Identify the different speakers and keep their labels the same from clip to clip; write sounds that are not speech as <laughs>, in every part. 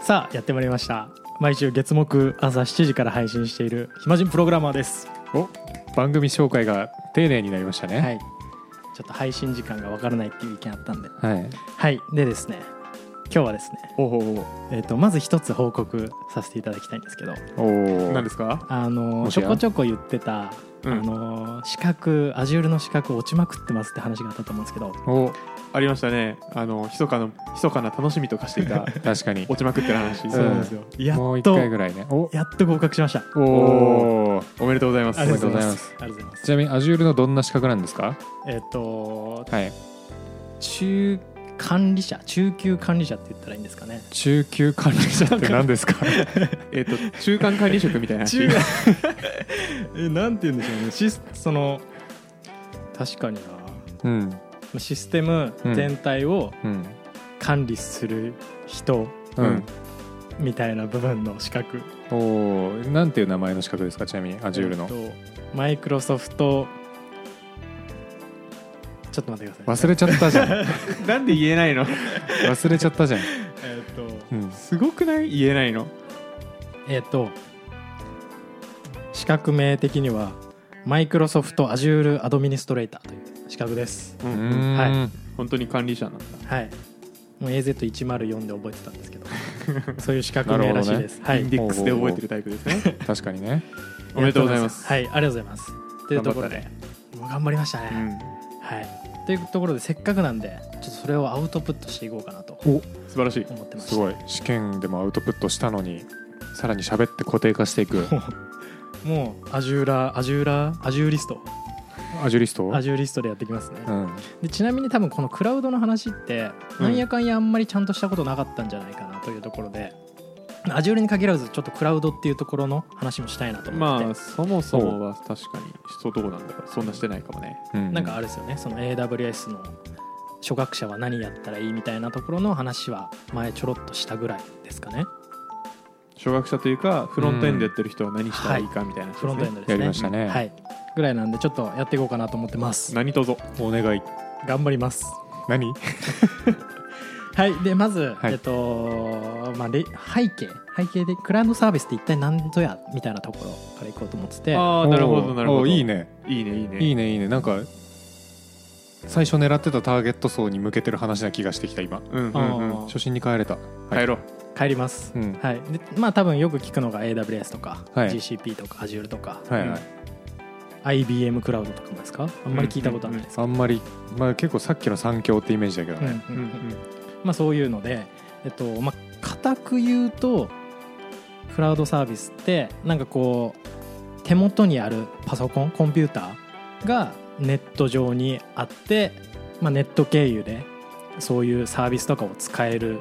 Speaker 1: さあやってまいりました。毎週月木朝7時から配信している暇人プログラマーです。
Speaker 2: お番組紹介が丁寧になりましたね。
Speaker 1: はい。ちょっと配信時間がわからないっていう意見あったんで。
Speaker 2: はい、
Speaker 1: はい。でですね今日はですね、
Speaker 3: ほうほうほ
Speaker 1: えー、とまず一つ報告させていただきたいんですけど。
Speaker 2: お
Speaker 3: 何ですか？
Speaker 1: あのちょこちょこ言ってた、
Speaker 3: うん。
Speaker 1: あの資格 Azure の資格落ちまくってますって話があったと思うんですけど。
Speaker 2: お
Speaker 3: ありましたね。あの密かな密かな楽しみとかしていた
Speaker 2: 確かに。
Speaker 3: 落ちまくってる話、
Speaker 2: ん。
Speaker 1: そうなんですよ。や
Speaker 2: もう一
Speaker 1: っと
Speaker 2: 回ぐらいね。お。
Speaker 1: やっと合格しました。
Speaker 2: おお
Speaker 3: おめでとうございます。
Speaker 1: ありがとうございま
Speaker 2: す。す
Speaker 1: ありがとうございます。
Speaker 2: ちなみに Azure のどんな資格なんですか？
Speaker 1: えっ、と
Speaker 2: はい。
Speaker 1: 中管理者中級管理者って言ったらいいんですかね。
Speaker 2: 中級管理者って何ですか？
Speaker 3: えっ、と中間管理職みたいな。話
Speaker 1: 中えなんて言うんでしょうね。シスその確かにな。
Speaker 2: うん。
Speaker 1: システム全体を
Speaker 2: うん。
Speaker 1: 管理する人
Speaker 2: う
Speaker 3: うん。ん
Speaker 1: みたいな部分の資格。
Speaker 2: おおなんていう名前の資格ですか？ちなみに Azure の。
Speaker 1: マイクロソフトちょっと待ってください。
Speaker 2: 忘れちゃったじゃん。<laughs>
Speaker 3: なんで言えないの？
Speaker 2: 忘れちゃったじゃん。
Speaker 1: えっ、と
Speaker 2: うん。
Speaker 3: すごくない？言えないの？
Speaker 1: えっ、と資格名的にはマイクロソフト Azure アドミニストレーターという資格です。
Speaker 3: う
Speaker 2: うん。
Speaker 1: はい。
Speaker 3: 本当に管理者なんだ。
Speaker 1: はい。もう AZ104 で覚えてたんですけど。<laughs> そういう資格名らしいです、はい。
Speaker 3: インデックスで覚えてるタイプですね。<laughs>
Speaker 2: 確かにね。
Speaker 3: おめでとうございます。
Speaker 1: はい。ありがとうございます。というところで
Speaker 3: 頑張
Speaker 1: りましたね、
Speaker 3: うん
Speaker 1: はい。というところでせっかくなんでちょっとそれをアウトプットしていこうかなと
Speaker 2: お
Speaker 3: 素晴らしい。
Speaker 1: 思ってました。
Speaker 2: すごい。試験でもアウトプットしたのにさらに喋って固定化していく。
Speaker 1: もうアジューラアジューラアジューリスト
Speaker 2: アジュリスト
Speaker 1: アジューリストでやっていきますね、
Speaker 2: うん。
Speaker 1: でちなみに多分このクラウドの話って
Speaker 3: うん
Speaker 1: なんやかんやあんまりちゃんとしたことなかったんじゃないかなというところで、<clears throat> アジュールに限らずちょっとクラウドっていうところの話もしたいなと思って、
Speaker 3: まあそもそもは確かにそうどうなんだろうそんなしてないかもね
Speaker 2: うん。
Speaker 1: なんかあれですよね。その AWS の初学者は何やったらいいみたいなところの話は前ちょろっとしたぐらいですかね。
Speaker 3: 初学者というかフロントエンドやってる人は何したらいいかみたいな話ですね。
Speaker 1: フロントエンドですね。
Speaker 2: やりましたね。
Speaker 1: はい。ぐらいなんでちょっとやっていこうかなと思ってます。
Speaker 3: 何卒。
Speaker 2: お願い。
Speaker 1: 頑張ります。
Speaker 2: 何？<laughs>
Speaker 1: はいでまず、
Speaker 2: はい。
Speaker 1: えっとまあれ背景。背景でクラウドサービスって一体何ぞやみたいなところからいこうと思ってて。
Speaker 3: ああなるほどなるほど。
Speaker 2: いいね。
Speaker 3: いいねいいね。
Speaker 2: いいねいいね。なんか最初狙ってたターゲット層に向けてる話な気がしてきた今。
Speaker 3: うんうんうん。
Speaker 2: 初心に帰れた。
Speaker 3: 帰ろう。
Speaker 1: 帰ります、
Speaker 2: うん。
Speaker 1: はい。でまあ多分よく聞くのが AWS とか、
Speaker 2: はい。
Speaker 1: GCP とか Azure とか、
Speaker 2: はいはい。
Speaker 1: IBM クラウドとかもですか？あんまり聞いたことはないですか、
Speaker 2: あんまり。まあ結構さっきの三強ってイメージだけど
Speaker 1: うん
Speaker 2: ね
Speaker 1: うんうんまあ、そういうので、えっとまあ、固く言うとクラウドサービスってなんかこう手元にあるパソコンコンピューターがネット上にあって、まあ、ネット経由でそういうサービスとかを使える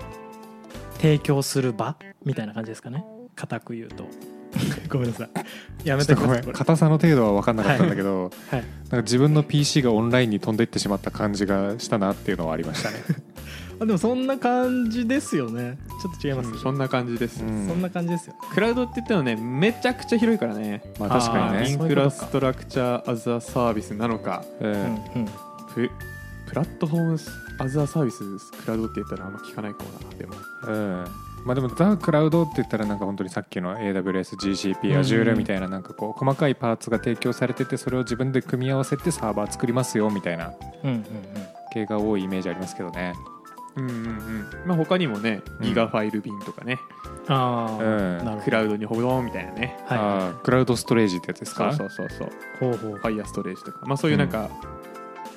Speaker 1: 提供する場みたいな感じですかね。固く言うと。<laughs> ごめんなさい。<laughs> やめ
Speaker 2: ちょっとごめん。硬さの程度は分かんなかったんだけど、
Speaker 1: はい。
Speaker 2: なんか自分の PC がオンラインに飛んでいってしまった感じがしたなっていうのはありましたね、<laughs>
Speaker 1: あでもそんな感じですよね。ちょっと違います、
Speaker 3: そんな感じです。
Speaker 2: うん。
Speaker 1: そんな感じですよ。
Speaker 3: クラウドって言ってもねめちゃくちゃ広いからね。
Speaker 2: まあ確かにね。
Speaker 3: インフラストラクチャーアザサービスなのか。
Speaker 2: うん。
Speaker 3: ププラットフォームアザサービスクラウドって言ったらあんま聞かないかもなでも。
Speaker 2: うん。まあでもザ・クラウドって言ったらなんか本当にさっきの AWS、GCP、
Speaker 1: うん。
Speaker 2: Azure みたいななんかこう細かいパーツが提供されててそれを自分で組み合わせてサーバー作りますよみたいな。
Speaker 1: うんうんうん。
Speaker 2: 系が多いイメージありますけどね。
Speaker 3: うんうんうん。まあ他にもね
Speaker 2: うん。
Speaker 3: ギガファイル便とかね、
Speaker 1: ああ、
Speaker 2: うん。
Speaker 1: なるほど。
Speaker 3: クラウドに保存みたいなね。
Speaker 1: はい。
Speaker 2: あークラウドストレージってやつです
Speaker 3: そう
Speaker 2: か
Speaker 3: そうそうそう。
Speaker 1: ほうほう。
Speaker 3: ファイヤーストレージとか。まあそういうなんか、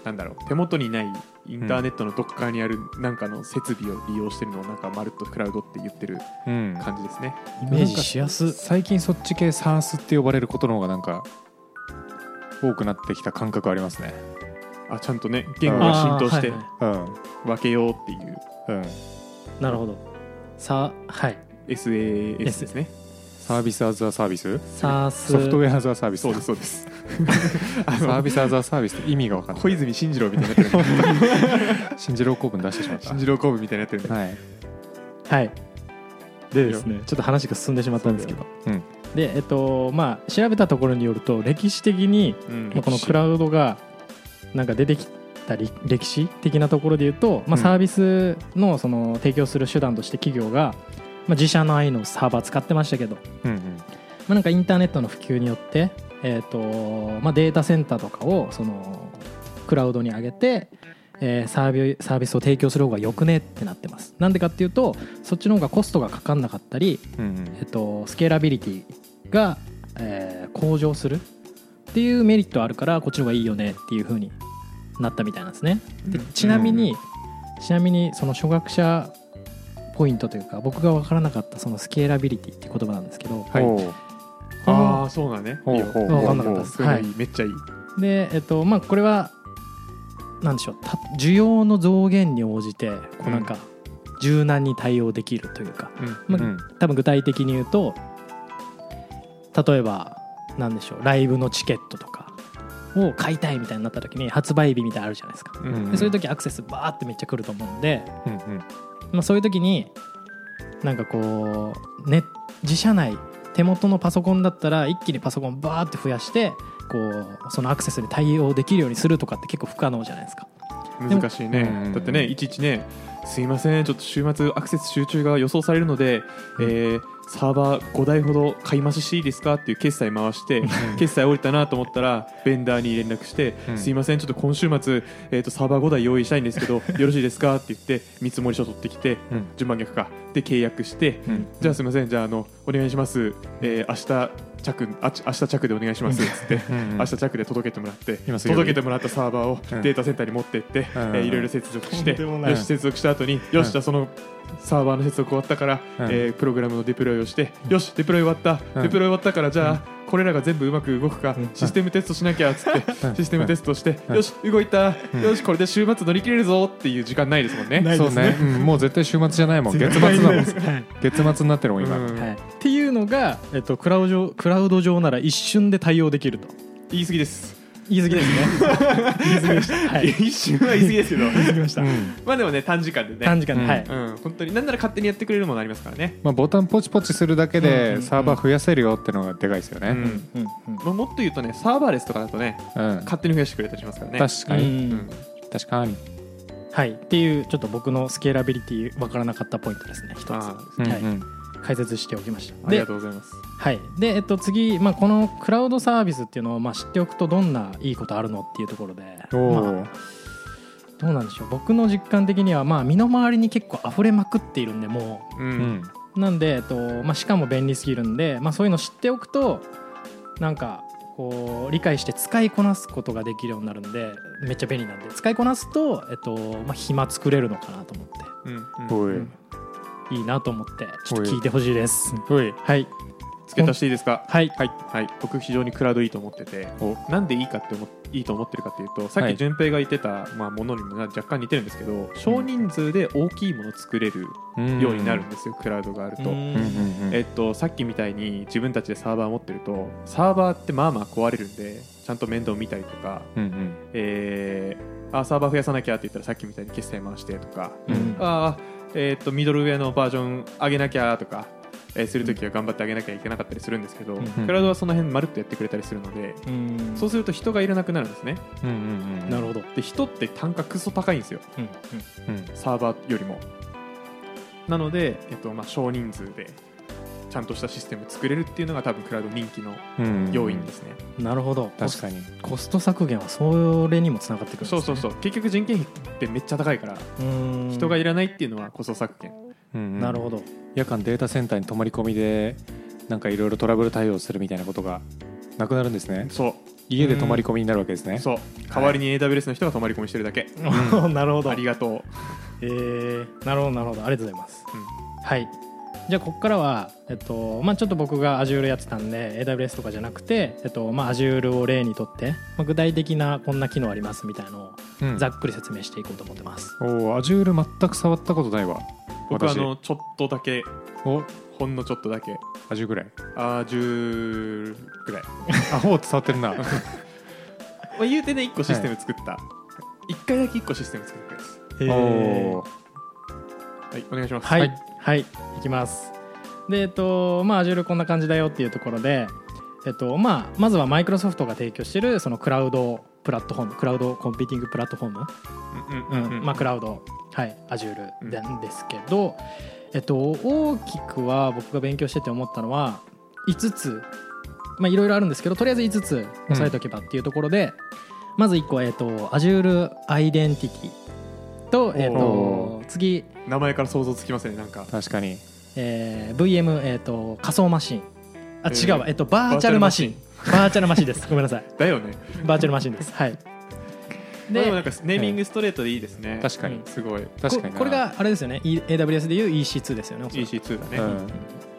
Speaker 3: なんだろう。手元にないインターネットのどっかにあるなんかの設備を利用してるのをなんかまるっとクラウドって言ってる
Speaker 2: うん。
Speaker 3: 感じですね、
Speaker 1: イメージしやす。
Speaker 2: 最近そっち系 SARS って呼ばれることの方がなんか多くなってきた感覚ありますね。
Speaker 3: あちゃんとね言語が浸透して分けようっていう。
Speaker 2: うん。
Speaker 1: なるほど。さはい。
Speaker 3: SAS ですね。
Speaker 2: サービスアザーサービス？
Speaker 1: サース。
Speaker 2: ソフトウェアアザーサービス。
Speaker 3: そうですそうです。<laughs>
Speaker 2: サービスアザーサービスって意味が分かんない。
Speaker 3: 小泉進次郎みたいになってる。
Speaker 2: 新次郎公文出してしまった。
Speaker 3: 進次郎公文みたいになってる
Speaker 2: はい。
Speaker 1: はい。でですねちょっと話が進んでしまったんですけど、
Speaker 2: うん。
Speaker 1: でえっとまあ調べたところによると歴史的に、このクラウドがなんか出てきたり歴史的なところで言うと、まあ、
Speaker 2: うん。
Speaker 1: サービスのその提供する手段として企業がまあ、自社のああいうのサーバー使ってましたけど、
Speaker 2: うんうん。
Speaker 1: まあ、なんかインターネットの普及によって、えーとまあ、データセンターとかをそのクラウドに上げて、えーサービサービスを提供する方がよくねってなってます。なんでかっていうとそっちの方がコストがかかんなかったり、
Speaker 2: うんうん。
Speaker 1: えっと、スケーラビリティが、えー向上するっていうメリットあるからこっちの方がいいよねっていう風になったみたいなんですね。でちなみに、ちなみにその初学者ポイントというか僕が分からなかったそのスケーラビリティっていう言葉なんですけど、
Speaker 3: はい。ああそうだね。いいよ
Speaker 2: ほう。ほう
Speaker 1: 分かんなかったです。はい。
Speaker 3: いめっちゃいい。
Speaker 1: でえっとまあこれはなんでしょう。た需要の増減に応じてこうなんか柔軟に対応できるというか、
Speaker 3: うん。
Speaker 1: まあ
Speaker 2: うん。
Speaker 1: 多分具体的に言うと例えばなんでしょうライブのチケットとかを買いたいみたいになった時に発売日みたいなのあるじゃないですか、
Speaker 3: うん
Speaker 1: でそういう時アクセスバーってめっちゃ来ると思うんで、
Speaker 2: うんうん。
Speaker 1: まあ、そういう時になんかこう、ね、自社内手元のパソコンだったら一気にパソコンバーって増やしてこうそのアクセスに対応できるようにするとかって結構不可能じゃないですか。
Speaker 3: 難しいね。
Speaker 2: うん
Speaker 3: だってねいちいちねすいません。ちょっと週末アクセス集中が予想されるので、えーサーバー5台ほど買い増ししていいですかっていう決済回して決済降りたなと思ったらベンダーに連絡して、
Speaker 2: うん。
Speaker 3: すいません。ちょっと今週末、えー、とサーバー5台用意したいんですけどよろしいですかって言って見積書取ってきて
Speaker 2: うん。
Speaker 3: 順番逆か。で契約して、
Speaker 2: うん。
Speaker 3: じゃあすみません。じゃああのお願いします、えー、明日着あち明日着でお願いしますっつって
Speaker 2: うんうん
Speaker 3: 明日着で届けてもらって届けてもらったサーバーを
Speaker 2: うん。
Speaker 3: データセンターに持ってって、
Speaker 2: うん
Speaker 3: えーいろいろ接続して
Speaker 1: とん
Speaker 3: よし接続した後によしじゃあそのサーバーの接続終わったから、
Speaker 2: うん。
Speaker 3: えープログラムのデプロイをしてよしデプロイ終わった、
Speaker 2: うん。
Speaker 3: デプロイ終わったからじゃあ、これらが全部うまく動くか、システムテストしなきゃっつって、
Speaker 2: うん。
Speaker 3: システムテストして、
Speaker 2: うん。
Speaker 3: よし動いた、
Speaker 2: うん。
Speaker 3: よしこれで週末乗り切れるぞっていう時間ないですもんね。
Speaker 1: ない
Speaker 2: そうね、うんもう絶対週末じゃないもん。月末だもん
Speaker 1: はい。
Speaker 2: 月末になってるもん今、
Speaker 3: うん。
Speaker 1: はい、っていうのが、えっと、クラウド上クラウド上なら一瞬で対応できると。
Speaker 3: 言い過ぎです。
Speaker 1: 言い過ぎですね。<laughs> 言い過ぎでした、はい、
Speaker 3: 一瞬は言い過ぎですけど、
Speaker 1: 言い過ぎました、
Speaker 2: うん。
Speaker 3: まあでもね短時間でね。
Speaker 1: 短時間で、
Speaker 2: うん
Speaker 1: はい、
Speaker 3: うん、本当になんなら勝手にやってくれるものありますからね。
Speaker 2: まあ、ボタンポチポチするだけでサーバー増やせるよってのがでかいですよね、
Speaker 3: うん。
Speaker 1: うん。うん。
Speaker 3: まあ、もっと言うとねサーバーレスとかだとね
Speaker 2: うん。
Speaker 3: 勝手に増やしてくれたりしますからね。
Speaker 2: 確かに、確かに、
Speaker 1: はい、っていうちょっと僕のスケーラビリティわからなかったポイントですね一つ、
Speaker 3: あ
Speaker 1: は
Speaker 2: うん
Speaker 1: い。
Speaker 2: うん
Speaker 1: 解説しておきました。
Speaker 3: あり
Speaker 1: で
Speaker 3: がとうございます。
Speaker 1: はい。でえっと、次、まあ、このクラウドサービスっていうのをまあ知っておくとどんないいことあるのっていうところで、まあ、どうなんでしょう。僕の実感的にはまあ身の回りに結構溢れまくっているんでも
Speaker 3: う。
Speaker 2: うん。
Speaker 1: なんで、えっとまあ、しかも便利すぎるんで、まあ、そういうの知っておくとなんかこう理解して使いこなすことができるようになるんでめっちゃ便利なんで使いこなすと、えっとまあ、暇作れるのかなと思って。
Speaker 3: うん。うん。
Speaker 2: おい、
Speaker 1: うん。いいなと思ってちょっと聞いてほしいです。はい
Speaker 3: 付け足していいですか？
Speaker 1: はい。
Speaker 3: はい、はい、僕非常にクラウドいいと思ってて。
Speaker 2: お。
Speaker 3: なんでいいかって思っいいと思ってるかっていうとさっ
Speaker 2: はい。
Speaker 3: き順平が言ってた、まあ、ものにも若干似てるんですけど少人数で大きいものを作れるようになるんですよ、クラウドがあると。
Speaker 2: うん。うんうん
Speaker 3: えっと、さっきみたいに自分たちでサーバー持ってるとサーバーってまあまあ壊れるんでちゃんと面倒見たりとか、
Speaker 2: うんうん。
Speaker 3: えーあサーバー増やさなきゃって言ったらさっきみたいに決済回してとか、
Speaker 2: うん。
Speaker 3: あーえーっとミドルウェアのバージョン上げなきゃとか、えーするときは頑張って上げなきゃいけなかったりするんですけど、
Speaker 1: うん
Speaker 3: クラウドはその辺まるっとやってくれたりするので、
Speaker 1: うん。
Speaker 3: そうすると人がいらなくなるんですね。
Speaker 2: うんうんうん。
Speaker 1: なるほど、
Speaker 3: で人って単価クソ高いんですよ。
Speaker 1: うん
Speaker 2: うん。
Speaker 3: サーバーよりも。なので、えっとまあ、少人数でちゃんとしたシステム作れるっていうのが多分クラウド人気の
Speaker 2: うん。
Speaker 3: 要因ですね、
Speaker 1: うん、なるほど。
Speaker 2: 確かに。
Speaker 1: コスト削減はそれにもつながってくるんです、ね、
Speaker 3: そうそうそう。結局人件費ってめっちゃ高いから
Speaker 1: うん。
Speaker 3: 人がいらないっていうのはコスト削減
Speaker 2: うんうん
Speaker 1: なるほど。
Speaker 2: 夜間データセンターに泊まり込みでなんかいろいろトラブル対応するみたいなことがなくなるんですね。
Speaker 3: そ
Speaker 2: 家で泊まり込みになるわけですね。
Speaker 3: うそう。代わりに AWS の人が泊まり込みしてるだけ、<laughs>
Speaker 1: なるほど。<laughs>
Speaker 3: ありがと
Speaker 1: えー、なるほどなるほど。ありがとうございます、
Speaker 3: うん。
Speaker 1: はいじゃあここからは、えっとまあ、ちょっと僕が Azure やってたんで AWS とかじゃなくて、えっとまあ、Azure を例にとって、まあ、具体的なこんな機能ありますみたいなのを
Speaker 2: うん。
Speaker 1: ざっくり説明していこうと思ってます、
Speaker 2: おお Azure 全く触ったことないわ。
Speaker 3: 僕はあ
Speaker 2: 私。
Speaker 3: のちょっとだけ
Speaker 2: お。
Speaker 3: ほんのちょっとだけ。
Speaker 2: Azure ぐらい。
Speaker 3: あー10ぐらい、<laughs>
Speaker 2: あほうって触ってるな。<laughs>
Speaker 3: まあ、言うてね1個システム作った、一1回だけ1個システム作ったです
Speaker 1: えー
Speaker 2: おー。
Speaker 3: はいお願いします。
Speaker 1: はい、
Speaker 2: は
Speaker 1: はいい、いきます。で、えっと、まあ、Azure こんな感じだよっていうところで、えっと、まあ、まずはマイクロソフトが提供しているそのクラウドプラットフォーム、クラウドコンピューティングプラットフォーム、
Speaker 3: うんうんうんうん。
Speaker 1: まあ、クラウド、はい、Azure なんですけど、えっと大きくは僕が勉強してて思ったのは5つ。まあいろいろあるんですけどとりあえず5つ押さえておけばっていうところで、まず1個、えっと Azure Identity と,、えっと
Speaker 2: お
Speaker 1: 次、
Speaker 3: 名前から想像つきますねなんか。
Speaker 2: 確かに。
Speaker 1: えー VM、えっと仮想マシン。あ
Speaker 3: えー
Speaker 1: 違うわ、えっとバーチャルマシン。バーチャルマシン。です。ごめんなさい。<laughs>
Speaker 3: だよね。
Speaker 1: バーチャルマシンです。はい。
Speaker 3: でもなんかネーミングストレートでいいですね、
Speaker 2: 確かに。
Speaker 1: うん
Speaker 3: すごい。
Speaker 2: 確かにな。
Speaker 1: ここれがあれですよね。E- AWS でいう EC2 ですよねおそらく。
Speaker 3: EC2 だね、
Speaker 2: うん。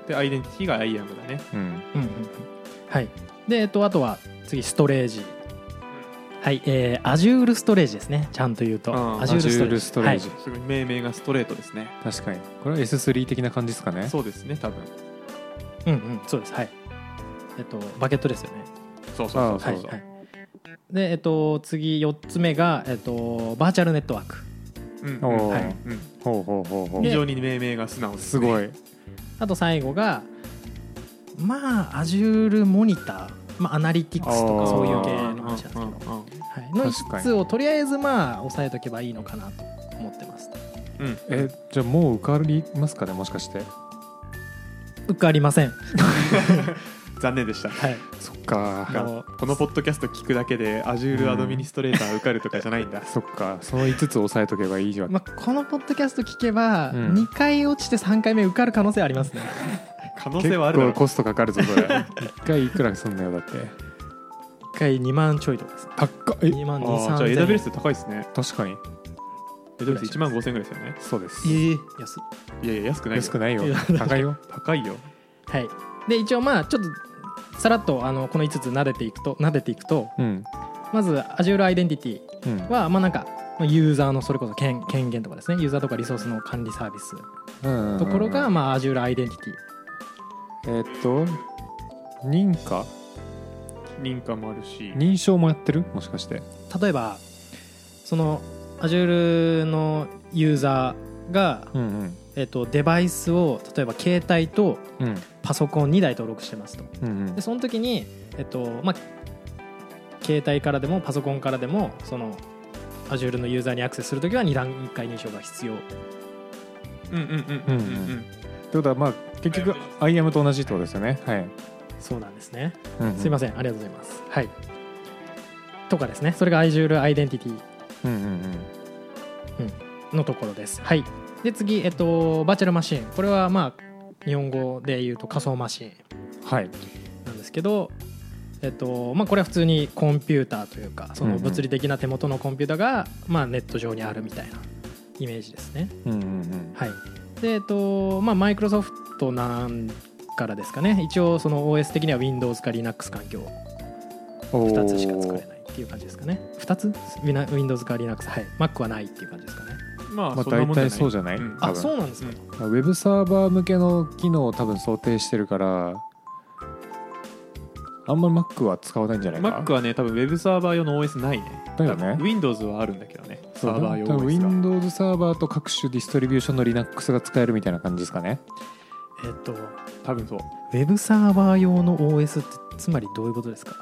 Speaker 3: でアイデンティティが IAM だね。
Speaker 2: うん。
Speaker 1: うんうんうん。はい。でえっとあとは次ストレージはいえー、Azure ストレージですね。ちゃんと言うと。
Speaker 3: うん。
Speaker 1: Azure ストレージ
Speaker 2: ストレージ
Speaker 1: はい。
Speaker 3: すごい命名がストレートですね。
Speaker 2: 確かに。これは S3 的な感じですかね。
Speaker 3: そうですね多分。
Speaker 1: うんうん。そうです。はい。えっとバケットですよね。
Speaker 3: そうそうそうそう、
Speaker 1: はいはい。でえっと次4つ目がえっとバーチャルネットワーク
Speaker 3: うん。
Speaker 2: おー
Speaker 1: はい。
Speaker 3: うん。
Speaker 2: ほうほうほうほう。
Speaker 3: 非常に命名が素直ですね。
Speaker 2: すごい。
Speaker 1: あと最後がまあ Azure モニター、まあ、アナリティクスとかそういう系の話なんですけど、
Speaker 3: うんうんうん。
Speaker 1: はい、の
Speaker 2: 確かに
Speaker 1: 5つをとりあえずまあ押さえとけばいいのかなと思ってます。
Speaker 3: うん。
Speaker 2: えじゃあもう受かりますかねもしかして。
Speaker 1: 受かりません。
Speaker 3: 残念でした。
Speaker 1: はい。
Speaker 2: そっか。
Speaker 1: あの
Speaker 3: このポッドキャスト聞くだけで Azure アドミニストレーター受かるとかじゃないんだ、
Speaker 2: そっか。その5つ押さえとけばいいじゃん。
Speaker 1: まあ、このポッドキャスト聞けば、
Speaker 2: うん。
Speaker 1: 2回落ちて3回目受かる可能性ありますね。<laughs>
Speaker 3: 可能
Speaker 2: 結
Speaker 3: 性はあるだろう。
Speaker 2: 構コストかかるぞそれ。一回いくらすんだよだって。
Speaker 1: 1回2万ちょいとかです
Speaker 2: 高っ。え
Speaker 1: 2万2 3
Speaker 3: あーじゃあ AWS 高いですね。
Speaker 2: 確かに。
Speaker 3: AWS1 万5000円ぐらいですよね。
Speaker 2: そうです。
Speaker 1: えー、安い
Speaker 3: いやいや安くないよ。
Speaker 2: 安くないよ。
Speaker 1: いや
Speaker 2: 高いよ。
Speaker 3: 高いよ。
Speaker 1: はい。で一応まあちょっとさらっとあのこの5つ撫でていくと撫でていくと
Speaker 2: うん。
Speaker 1: まず Azure Identity
Speaker 2: うん。
Speaker 1: はまあなんかまあユーザーのそれこそ権権限とかですね。ユーザーとかリソースの管理サービス。
Speaker 2: うん
Speaker 1: ところが、
Speaker 2: うん
Speaker 1: まあ Azure Identity
Speaker 2: えーっと認可？
Speaker 3: 認可もあるし。
Speaker 2: 認証もやってる？もしかして。
Speaker 1: 例えばその Azure のユーザーが、
Speaker 2: うんうん。
Speaker 1: えっとデバイスを例えば携帯と
Speaker 2: うん。
Speaker 1: パソコン2台登録してますと。
Speaker 2: うんうん。
Speaker 1: でその時に、えっとまあ、携帯からでもパソコンからでもその Azure のユーザーにアクセスするときは2段階認証が必要。
Speaker 3: うんうんうんうんうんうん。
Speaker 2: ってことはまあ結局 IAM と同じってことですよね。はい、
Speaker 1: そうなんですね、
Speaker 2: うんうん。
Speaker 1: すいませんありがとうございます。はい。とかですね。それが Azure Identity
Speaker 2: うんうん
Speaker 1: のところです。はい。で次、えっと、バーチャルマシンこれはまあ日本語で言うと仮想マシン。なんですけどえっとまあ、これは普通にコンピューターというかその物理的な手元のコンピューターが、まあ、ネット上にあるみたいなイメージですね。
Speaker 2: うんうん
Speaker 1: はい、でえっとまあマイクロソフトなんからですかね。一応その OS 的には Windows か Linux 環境。
Speaker 2: うん
Speaker 1: 2つしか使えないっていう感じですかね。2つ？Win- Windows か Linux はい。Mac はないっていう感じですかね。
Speaker 3: まあ
Speaker 2: 大体そうじゃない？
Speaker 3: うん。
Speaker 1: あそうなんですか、
Speaker 3: うん。
Speaker 2: ウェブサーバー向けの機能を多分想定してるからあんまり Mac は使わないんじゃないか
Speaker 3: ？Mac はね多分ウェブサーバー用の OS ないね。
Speaker 2: だよね。
Speaker 3: Windows はあるんだけどね。サーバー用 OS が。
Speaker 2: Windows サーバーと各種ディストリビューションの Linux が使えるみたいな感じですかね。
Speaker 1: えっと
Speaker 3: 多分そう。
Speaker 1: ウェブサーバー用の OS ってつまりどういうことですか？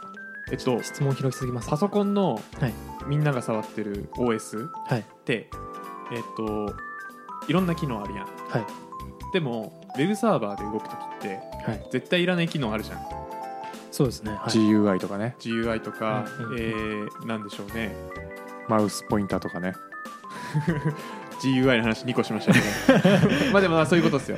Speaker 3: えっと
Speaker 1: 質問広すぎます。
Speaker 3: パソコンの
Speaker 1: はい。
Speaker 3: みんなが触ってる OS っ
Speaker 1: はい。
Speaker 3: てえっといろんな機能あるやん。
Speaker 1: はい。
Speaker 3: でもウェブサーバーで動く時って
Speaker 1: はい。
Speaker 3: 絶対いらない機能あるじゃん。
Speaker 1: そうですね。はい。
Speaker 2: GUI とかね。
Speaker 3: GUI とか、
Speaker 1: うんうん
Speaker 3: えー、なんでしょうね。
Speaker 2: マウスポインターとかね。<laughs>
Speaker 3: GUI の話2個しましたけど <laughs> まあでもまあそういうことですよ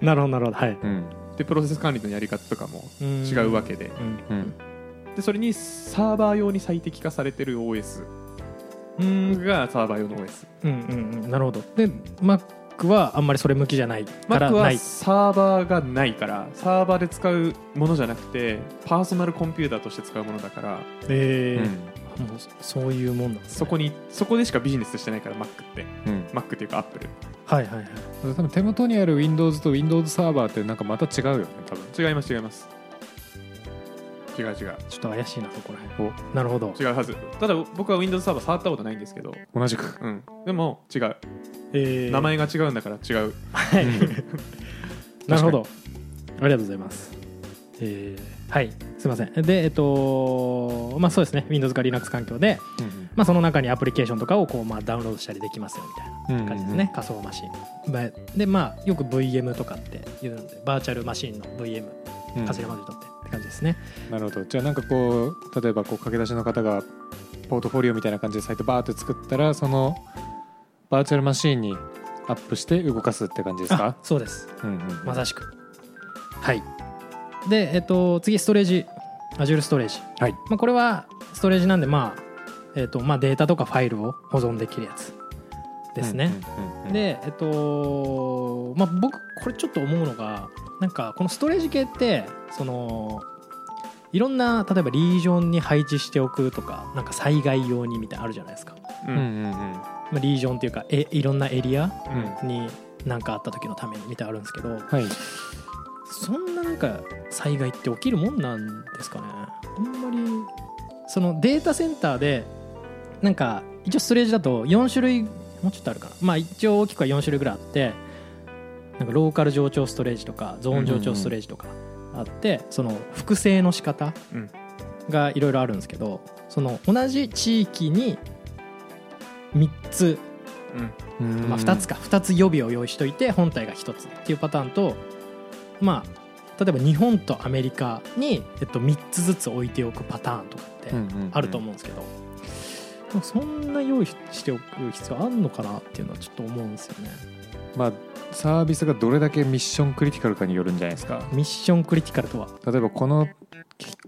Speaker 1: なるほどなるほどはい。
Speaker 2: うん。
Speaker 3: でプロセス管理のやり方とかも違うわけで。
Speaker 1: うん。
Speaker 2: うん。
Speaker 3: でそれにサーバー用に最適化されてる OS
Speaker 1: うん
Speaker 3: がサーバー用の OS
Speaker 1: うんうんうんなるほど。で Mac はあんまりそれ向きじゃないから
Speaker 3: Mac
Speaker 1: な
Speaker 3: はい。サーバーがないからサーバーで使うものじゃなくてパーソナルコンピューターとして使うものだから。
Speaker 1: え
Speaker 2: うん。
Speaker 1: ーもうそういうもんなんね。
Speaker 3: そこにそこでしかビジネスしてないから Mac って。
Speaker 2: うん。
Speaker 3: Mac っていうか Apple
Speaker 1: はいはいはい。
Speaker 2: 多分手元にある Windows と Windows サーバーってなんかまた違うよね多分。
Speaker 3: 違います違います。違う違う。
Speaker 1: ちょっと怪しいなそこら辺。
Speaker 2: お
Speaker 1: なるほど。
Speaker 3: 違うはず。ただ僕は Windows サーバー触ったことないんですけど、
Speaker 2: 同じく。
Speaker 3: うん、でも違う。
Speaker 1: えー。
Speaker 3: 名前が違うんだから違う。
Speaker 1: はい。
Speaker 2: うん。<laughs>
Speaker 1: なるほど。ありがとうございます。えーはい。すいません。でえっとまあそうですね。Windows か Linux 環境で、まあ、その中にアプリケーションとかをこうまあダウンロードしたりできますよみたいな
Speaker 2: うん
Speaker 1: 感じですね、仮想マシン。まあでまあよく VM とかって言うんでバーチャルマシンの VM
Speaker 2: うん。
Speaker 1: 頭文字取ってって感じですね、
Speaker 2: なるほど。じゃあなんかこう例えばこう駆け出しの方がポートフォリオみたいな感じでサイトバーって作ったらそのバーチャルマシーンにアップして動かすって感じです
Speaker 1: あ
Speaker 2: か？
Speaker 1: そうです。
Speaker 2: うんうん
Speaker 1: まさしくはい。でえっと次ストレージ。Azure ストレージ、
Speaker 2: はい。
Speaker 1: まあ、これはストレージなんでまあえっとまあデータとかファイルを保存できるやつですね、でえっとまあ僕これちょっと思うのがなんかこのストレージ系ってそのいろんな例えばリージョンに配置しておくとかなんか災害用にみたいなのあるじゃないですか、
Speaker 3: う
Speaker 2: うんんうん。
Speaker 1: まあ、リージョンっていうかえいろんなエリア
Speaker 2: うん。
Speaker 1: に何かあった時のためにみたいなのあるんですけど
Speaker 2: はい。
Speaker 1: そんななんか災害って起きるもんなんですかね。あんまりそのデータセンターでなんか一応ストレージだと4種類もうちょっとあるかな。まあ一応大きくは4種類ぐらいあってなんかローカル上長ストレージとかゾーン上長ストレージとかあってその複製の仕方
Speaker 3: うん。
Speaker 1: がいろいろあるんですけどその同じ地域に3つ
Speaker 3: うん。
Speaker 1: まあ、2つか2つ予備を用意しといて本体が1つっていうパターンとまあ例えば日本とアメリカに、えっと、3つずつ置いておくパターンとかってあると思うんですけど、そんな用意しておく必要あるのかなっていうのはちょっと思うんですよね。
Speaker 2: まあサービスがどれだけミッションクリティカルかによるんじゃないですか。
Speaker 1: ミッションクリティカルとは？
Speaker 2: 例えばこの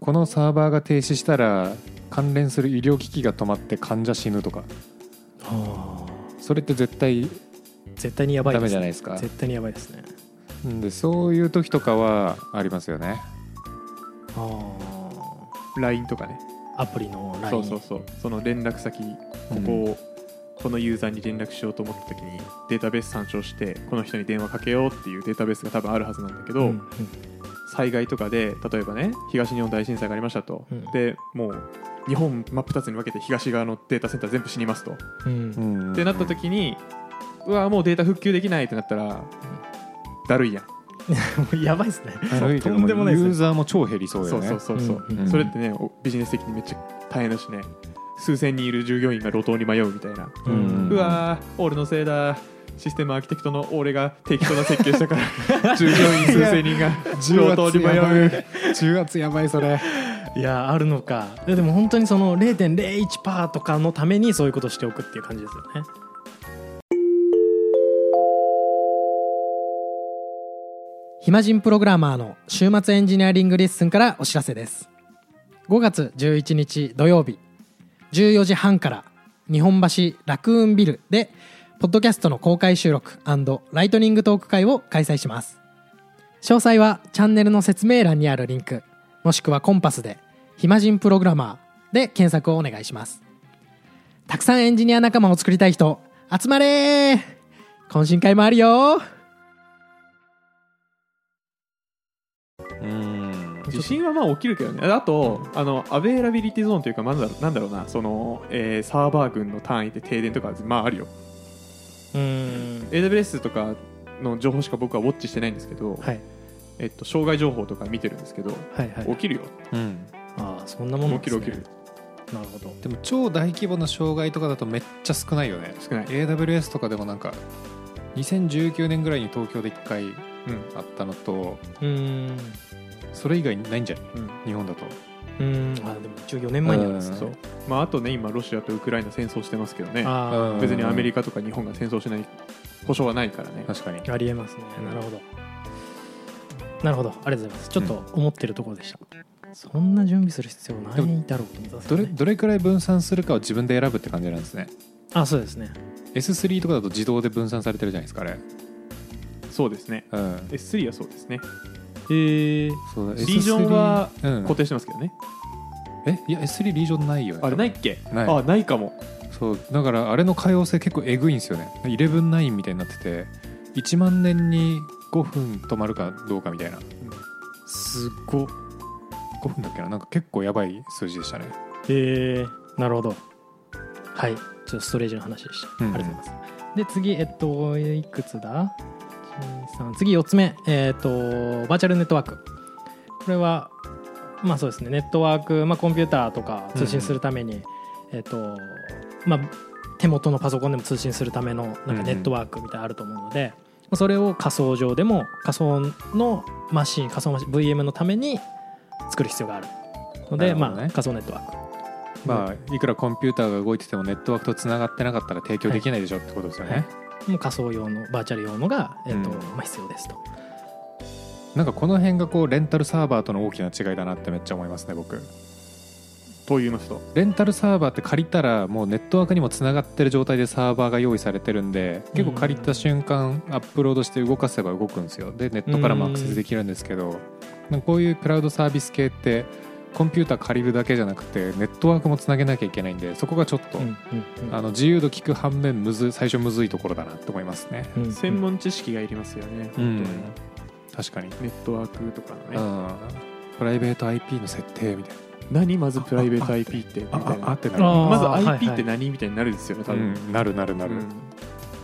Speaker 2: このサーバーが停止したら関連する医療機器が止まって患者死ぬとか。それって絶対
Speaker 1: 絶対にやばい
Speaker 2: ダ
Speaker 1: です
Speaker 2: メじゃないですか。
Speaker 1: 絶対にやばいですね。
Speaker 2: うんでそういう時とかはありますよね。
Speaker 1: あ。
Speaker 3: LINE とかね。
Speaker 1: ーアプリの LINE
Speaker 3: そうそうそう。その連絡先。ここを、このユーザーに連絡しようと思った時にデータベース参照してこの人に電話かけようっていうデータベースが多分あるはずなんだけど、
Speaker 1: うんうん。
Speaker 3: 災害とかで例えばね東日本大震災がありましたと、
Speaker 1: うん。
Speaker 3: でもう日本真っ二つに分けて東側のデータセンター全部死にますと、
Speaker 1: うん。
Speaker 2: うん。
Speaker 3: ってなった時にうわもうデータ復旧できないってなったらだるいやん <laughs>
Speaker 1: やばいですね。とんでもないですね。
Speaker 2: ユーザーも超減りそうだ
Speaker 3: そう
Speaker 2: よね
Speaker 3: そうそう。それってねおビジネス的にめっちゃ大変だしね。数千人いる従業員が路頭に迷うみたいな、
Speaker 1: う
Speaker 2: うん。
Speaker 3: うわー俺のせいだ。システムアーキテクトの俺が適当な設計したから。<laughs> 従業員数千人が路頭に迷う。
Speaker 2: 10月やばい。それ。
Speaker 1: いやあるのか。いやでも本当にその0.01%とかのためにそういうことをしておくっていう感じですよね暇人プログラマーの週末エンジニアリングレッスンからお知らせです。5月11日土曜日14時半から日本橋ラクーンビルでポッドキャストの公開収録ライトニングトーク会を開催します。詳細はチャンネルの説明欄にあるリンクもしくは connpass で「暇人プログラマー」で検索をお願いします。たくさんエンジニア仲間を作りたい人集まれー。懇親会もあるよ
Speaker 2: うん。
Speaker 3: 地震はまあ起きるけどね。あとあのアベイラビリティゾーンというかなんだろうなんだろうなその、えーサーバー群の単位で停電とかまああるよ。
Speaker 1: うーん
Speaker 3: AWS とかの情報しか僕はウォッチしてないんですけど、
Speaker 1: はい。
Speaker 3: えっと、障害情報とか見てるんですけど
Speaker 1: はいはい。
Speaker 3: 起きるよ。
Speaker 2: うん。
Speaker 1: ああそんなもの
Speaker 3: 起きる起きる。
Speaker 1: なるほど。
Speaker 2: でも超大規模な障害とかだとめっちゃ少ないよね。
Speaker 3: 少ない、
Speaker 2: AWS とかでもなんか2019年ぐらいに東京で1回
Speaker 3: うん
Speaker 2: あったのと
Speaker 1: うーん。
Speaker 2: それ以外ないんじゃない？
Speaker 3: うん。
Speaker 2: 日本だと。
Speaker 1: うーん。あでも一応4年前にあるんですね。
Speaker 3: そう。まあ、あとね今ロシアとウクライナ戦争してますけどね。別にアメリカとか日本が戦争しない保証はないからね。
Speaker 2: 確かに。
Speaker 1: あありえますね。なるほど。なるほど。ありがとうございます。ちょっと思ってるところでした、そんな準備する必要ないだろうと思ったんです
Speaker 2: どれどれくらい分散するかを自分で選ぶって感じなんですね。
Speaker 1: あそうですね。
Speaker 2: S3 とかだと自動で分散されてるじゃないですかあれ
Speaker 3: そうですね。
Speaker 2: うん。
Speaker 3: S3 はそうですね。
Speaker 1: へえ
Speaker 2: そうだ。
Speaker 3: リー。ジョンは
Speaker 2: S3 うん。
Speaker 3: 固定してますけどね、
Speaker 2: え？いや S3 リージョンないよ。ね
Speaker 3: あれないっけ？
Speaker 2: ない。
Speaker 3: あないかも。
Speaker 2: そう。だからあれの可用性結構えぐいんですよね。119みたいになってて1万年に5分止まるかどうかみたいな。
Speaker 1: すっご。
Speaker 2: 5分だっけな？なんか結構やばい数字でしたね。
Speaker 1: へえなるほど。はい。ちょっとストレージの話でした、
Speaker 2: うん。
Speaker 1: ありがとうございます。で次えっといくつだ？1 2 3次4つ目。えっとバーチャルネットワーク。これはまあそうですね。ネットワーク、まあ、コンピューターとか通信するために、えっとまあ、手元のパソコンでも通信するためのなんかネットワークみたいなのあると思うので、それを仮想上でも仮想のマシン仮想マシン VM のために作る必要がある。ので、
Speaker 2: ね。
Speaker 1: まあ、仮想ネットワーク。
Speaker 2: まあいくらコンピューターが動いててもネットワークとつながってなかったら提供できないでしょってことですよね、
Speaker 1: もう仮想用のバーチャル用のが、えっと
Speaker 2: うん。
Speaker 1: まあ、必要ですと。
Speaker 2: なんかこの辺がこうレンタルサーバーとの大きな違いだなってめっちゃ思いますね僕。
Speaker 3: と言いますと？
Speaker 2: レンタルサーバーって借りたらもうネットワークにもつながってる状態でサーバーが用意されてるんで結構借りた瞬間アップロードして動かせば動くんですよ。でネットからもアクセスできるんですけどなんかこういうクラウドサービス系ってコンピューター借りるだけじゃなくてネットワークもつなげなきゃいけないんでそこがちょっと、
Speaker 1: うんうん
Speaker 2: あの自由度聞く反面むず最初むずいところだなと思いますね。
Speaker 1: うんうん。
Speaker 3: 専門知識がいりますよね、
Speaker 2: うん。
Speaker 3: 本
Speaker 2: 確かに、
Speaker 3: ネットワークとか
Speaker 2: う
Speaker 3: のね、
Speaker 2: ん、プライベート IP の設定みたい
Speaker 3: 何まずプライベート IP ってみた
Speaker 2: な。いあってなる。
Speaker 3: まず
Speaker 1: はいはい。
Speaker 3: IP って何みたいになるんですよね多
Speaker 2: う
Speaker 3: 分、
Speaker 2: ん、なるなるなる、
Speaker 3: うん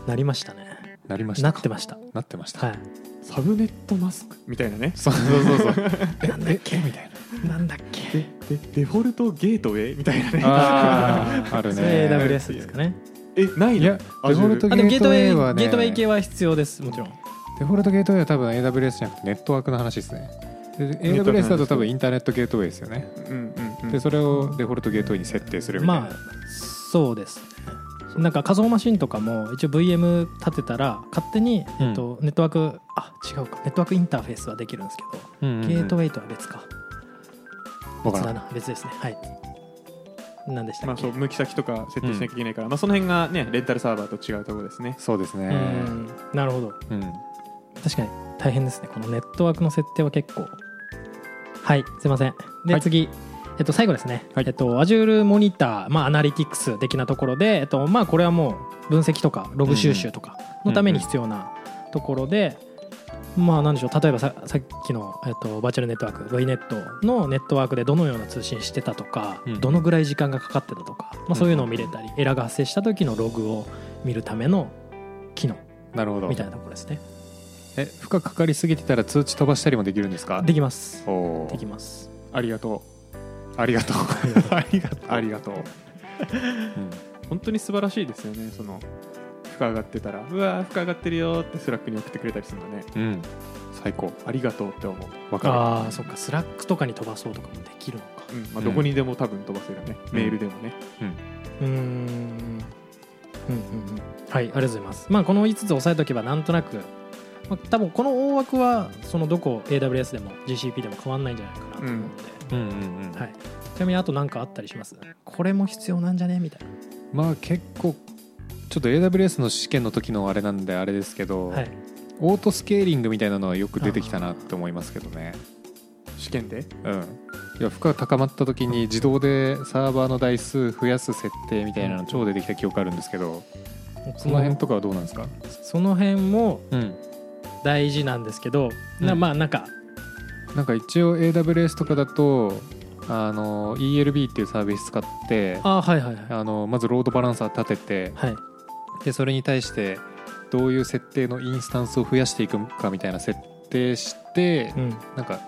Speaker 1: なりましたね。
Speaker 2: なりました
Speaker 1: なってました。
Speaker 2: なってました、
Speaker 1: はい
Speaker 3: サブネットマスク。みたいなね。
Speaker 2: そうそうそうそう。えええみたい
Speaker 1: な。んだっけ？
Speaker 3: ででデフォルトゲートウェイみたいなね。
Speaker 2: なあーある
Speaker 1: それ
Speaker 2: ね
Speaker 1: AWS ですかね。
Speaker 3: えないの？
Speaker 2: いやデフォルト
Speaker 1: あでもゲートウェイ
Speaker 2: はね
Speaker 1: ゲートウェイ系は必要ですもちろん。
Speaker 2: デフォルトゲートウェイは多分 AWS じゃなくてネットワークの話ですね。で
Speaker 3: ネットワークの話
Speaker 2: AWS だと多分インターネットゲートウェイですよね。
Speaker 3: うんうんうん。
Speaker 2: でそれをデフォルトゲートウェイに設定するみたいな、
Speaker 1: まあそうですねなんか仮想マシンとかも一応 VM 立てたら勝手に、
Speaker 2: うん。
Speaker 1: えっと、ネットワークあ違うか。ネットワークインターフェースはできるんですけど、
Speaker 2: うんうんうん。
Speaker 1: ゲートウェイとは別か。別だな。別ですね。はい。何でした
Speaker 3: まあそう向き先とか設定しなきゃいけないから、まあその辺がねレンタルサーバーと違うところですね。
Speaker 2: そうですね。
Speaker 1: うん。なるほど。
Speaker 2: うん。
Speaker 1: 確かに大変ですね。このネットワークの設定は結構。はい。すいません。で、
Speaker 2: はい。
Speaker 1: 次えっと、最後ですね、
Speaker 2: はい。
Speaker 1: えっと、Azure モニター、まあ、アナリティクス的なところで、えっとまあ、これはもう分析とかログ収集とかのために必要なところで、まあなんでしょう。例えばささっきの、えっと、バーチャルネットワーク VNet のネットワークでどのような通信してたとか、
Speaker 2: うん。
Speaker 1: どのぐらい時間がかかってたとか、まあ、そういうのを見れたり、エラーが発生した時のログを見るための機能
Speaker 2: なるほど。
Speaker 1: みたいなところですね。
Speaker 2: え負荷かかりすぎてたら通知飛ばしたりもできるんですか？
Speaker 1: できます。できます。
Speaker 3: ありがと
Speaker 2: ありがとう。<laughs> ありがと
Speaker 3: う。ありがとう。
Speaker 2: う、
Speaker 3: 本当に素晴らしいですよね。その負荷上がってたらうわー負荷上がってるよって Slackに送ってくれたりするのね。
Speaker 2: うん。うん、最高。
Speaker 3: ありがとうって思う、
Speaker 2: わか
Speaker 1: ああそっか。 Slackとかに飛ばそうとかもできるのか。
Speaker 3: うん。まあ、
Speaker 2: うん
Speaker 3: どこにでも多分飛ばせるね、メールでもね。
Speaker 1: うーん。うんうんうん。はいありがとうございます。まあこの5つ押さえておけばなんとなく、まあ、多分この大枠はそのどこ AWS でも GCP でも変わんないんじゃないかなと思うので、
Speaker 2: るうんうんうん、
Speaker 1: はい、ちなみにあと何かあったりします？これも必要なんじゃね？みたい
Speaker 2: まあ結構ちょっと AWS の試験の時のあれなんであれですけど、
Speaker 1: な、はい、
Speaker 2: オートスケーリングみたいなのはよく出てきたなって思いますけどね。
Speaker 3: 試験で？
Speaker 2: うん。いや負荷高まった時に自動でサーバーの台数増やす設定みたいなの超出てきた記憶あるんですけどその辺とかはどうなんですか？
Speaker 1: その辺も
Speaker 2: うん。
Speaker 1: 大事なんですけど、な
Speaker 2: うん。
Speaker 1: まあなんか
Speaker 2: なんか一応 AWS とかだとあの ELB っていうサービス使って
Speaker 1: あはいはいはい。
Speaker 2: あのまずロードバランサー立てて
Speaker 1: はい。
Speaker 2: でそれに対してどういう設定のインスタンスを増やしていくかみたいな設定して
Speaker 1: うん。
Speaker 2: なんか、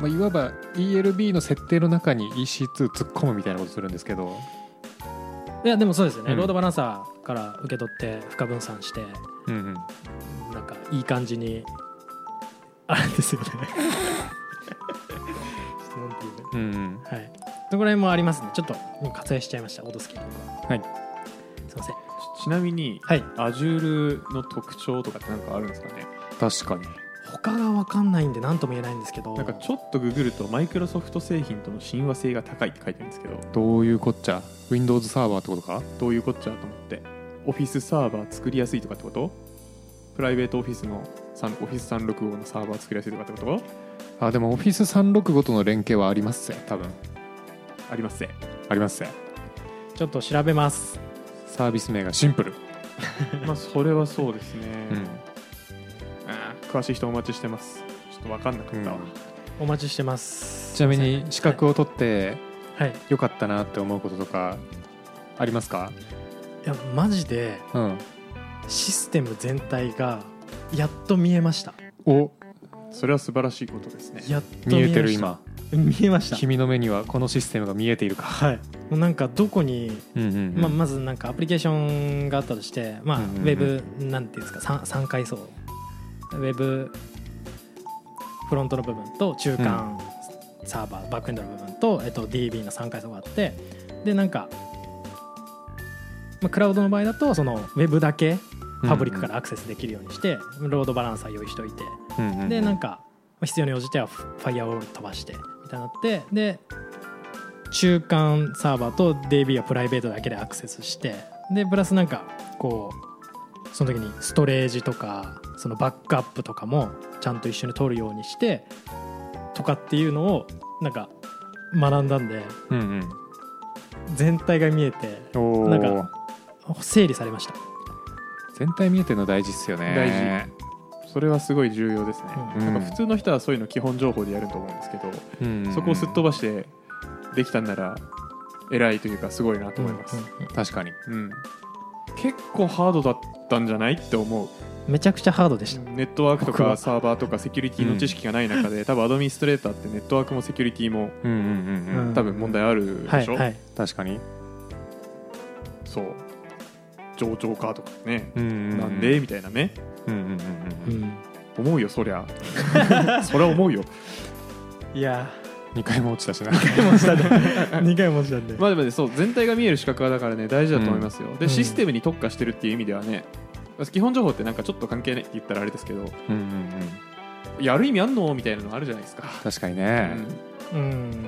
Speaker 2: まあ、いわば ELB の設定の中に EC2 突っ込むみたいなことするんですけど。
Speaker 1: いやでもそうですよね、
Speaker 2: うん。
Speaker 1: ロードバランサーから受け取って負荷分散して
Speaker 2: うんうん。
Speaker 1: なんかいい感じにあれですよね。ちょっとなんていうの？
Speaker 2: うんうん。
Speaker 1: はい。そこら辺もありますね。ちょっともう割愛しちゃいましたオートスケーは
Speaker 2: はい。
Speaker 1: すいません。
Speaker 3: ちちなみに
Speaker 1: はい。
Speaker 3: Azure の特徴とかって何かあるんですかね？
Speaker 2: 確かに。
Speaker 1: 他が分かんないんで何とも言えないんですけど。
Speaker 3: なんかちょっとググるとマイクロソフト製品との親和性が高いって書いてるんですけど。
Speaker 2: どういうこっちゃ？Windows サーバーってことか？
Speaker 3: どういうこっちゃと思って。オフィスサーバー作りやすいとかってこと？プライベートオフィスのオフィス365のサーバー作りやすいとかってこと？
Speaker 2: あでも Office365 との連携はありますぜ多分。
Speaker 3: ありますね。
Speaker 2: ありますぜ
Speaker 1: ちょっと調べます。
Speaker 2: サービス名がシンプル。<laughs>
Speaker 3: まあそれはそうですね、
Speaker 2: うん。
Speaker 3: 詳しい人お待ちしてます。ちょっと分かんなかったわ、
Speaker 2: うん。
Speaker 1: お待ちしてます。
Speaker 2: ちなみに資格を取って
Speaker 1: はい、はい、
Speaker 2: 良かったなって思うこととかありますか？
Speaker 1: いやマジで
Speaker 2: うん。
Speaker 1: システム全体がやっと見えました。
Speaker 2: お
Speaker 3: それは素晴らしいことですね。
Speaker 1: やっと見
Speaker 2: 見えてる今。
Speaker 1: 見えました。
Speaker 2: 君の目にはこのシステムが見えているか、
Speaker 1: はい。もうなんかどこにまあ、まずなんかアプリケーションがあったとして、まあ、ウェブなんていうんですか 3, 階層。ウェブフロントの部分と中間サーバーバックエンドの部分と、えっと、DB の3階層があってでなんか、まあ、クラウドの場合だとそのウェブだけパブリックからアクセスできるようにして、ロードバランサー用意して。おいてでなんかまあ必要に応じてはフファイアウォール飛ばしてみたいになってで中間サーバーと DB はプライベートだけでアクセスしてでプラスなんかこうその時にストレージとかそのバックアップとかもちゃんと一緒に取るようにしてとかっていうのをなんか学んだんで
Speaker 2: うん
Speaker 1: 全体が見えてなんか整理されました、
Speaker 2: 全体見えてるの大事っすよね。
Speaker 3: それはすごい重要ですね、
Speaker 2: うん。
Speaker 3: なんか普通の人はそういうの基本情報でやると思うんですけど、
Speaker 2: うん。うんうん
Speaker 3: そこをすっ飛ばしてできたんなら偉いというかすごいなと思います、
Speaker 1: うんうん
Speaker 2: 確かに。
Speaker 3: うん。結構ハードだったんじゃないって思う。
Speaker 1: めちゃくちゃハードでした、
Speaker 3: ネットワークとかサーバーとかセキュリティの知識がない中で、多分アドミニストレーターってネットワークもセキュリティも
Speaker 2: うんうんうんうん。
Speaker 1: うん
Speaker 3: 多分問題あるでしょ、
Speaker 1: はいはい。
Speaker 2: 確かに。
Speaker 3: そう上長かとかね、
Speaker 2: うんうんうん。
Speaker 3: なんで？みたいなね。
Speaker 2: うんうんうん
Speaker 1: う
Speaker 2: うん。
Speaker 1: ん
Speaker 3: 思うよそりゃ。<laughs> それは思うよ。
Speaker 1: いや。
Speaker 2: 2回も落ちたしな。
Speaker 1: 2回もしたんで2回もしたんで、
Speaker 3: まあでもねそう全体が見える資格はだからね大事だと思いますよ、
Speaker 1: うん。
Speaker 3: でシステムに特化してるっていう意味ではね基本情報ってなんかちょっと関係ないって言ったらあれですけど
Speaker 2: うんうんうん。
Speaker 3: やる意味あんの？みたいなのあるじゃないですか、
Speaker 2: 確かにね。
Speaker 1: うん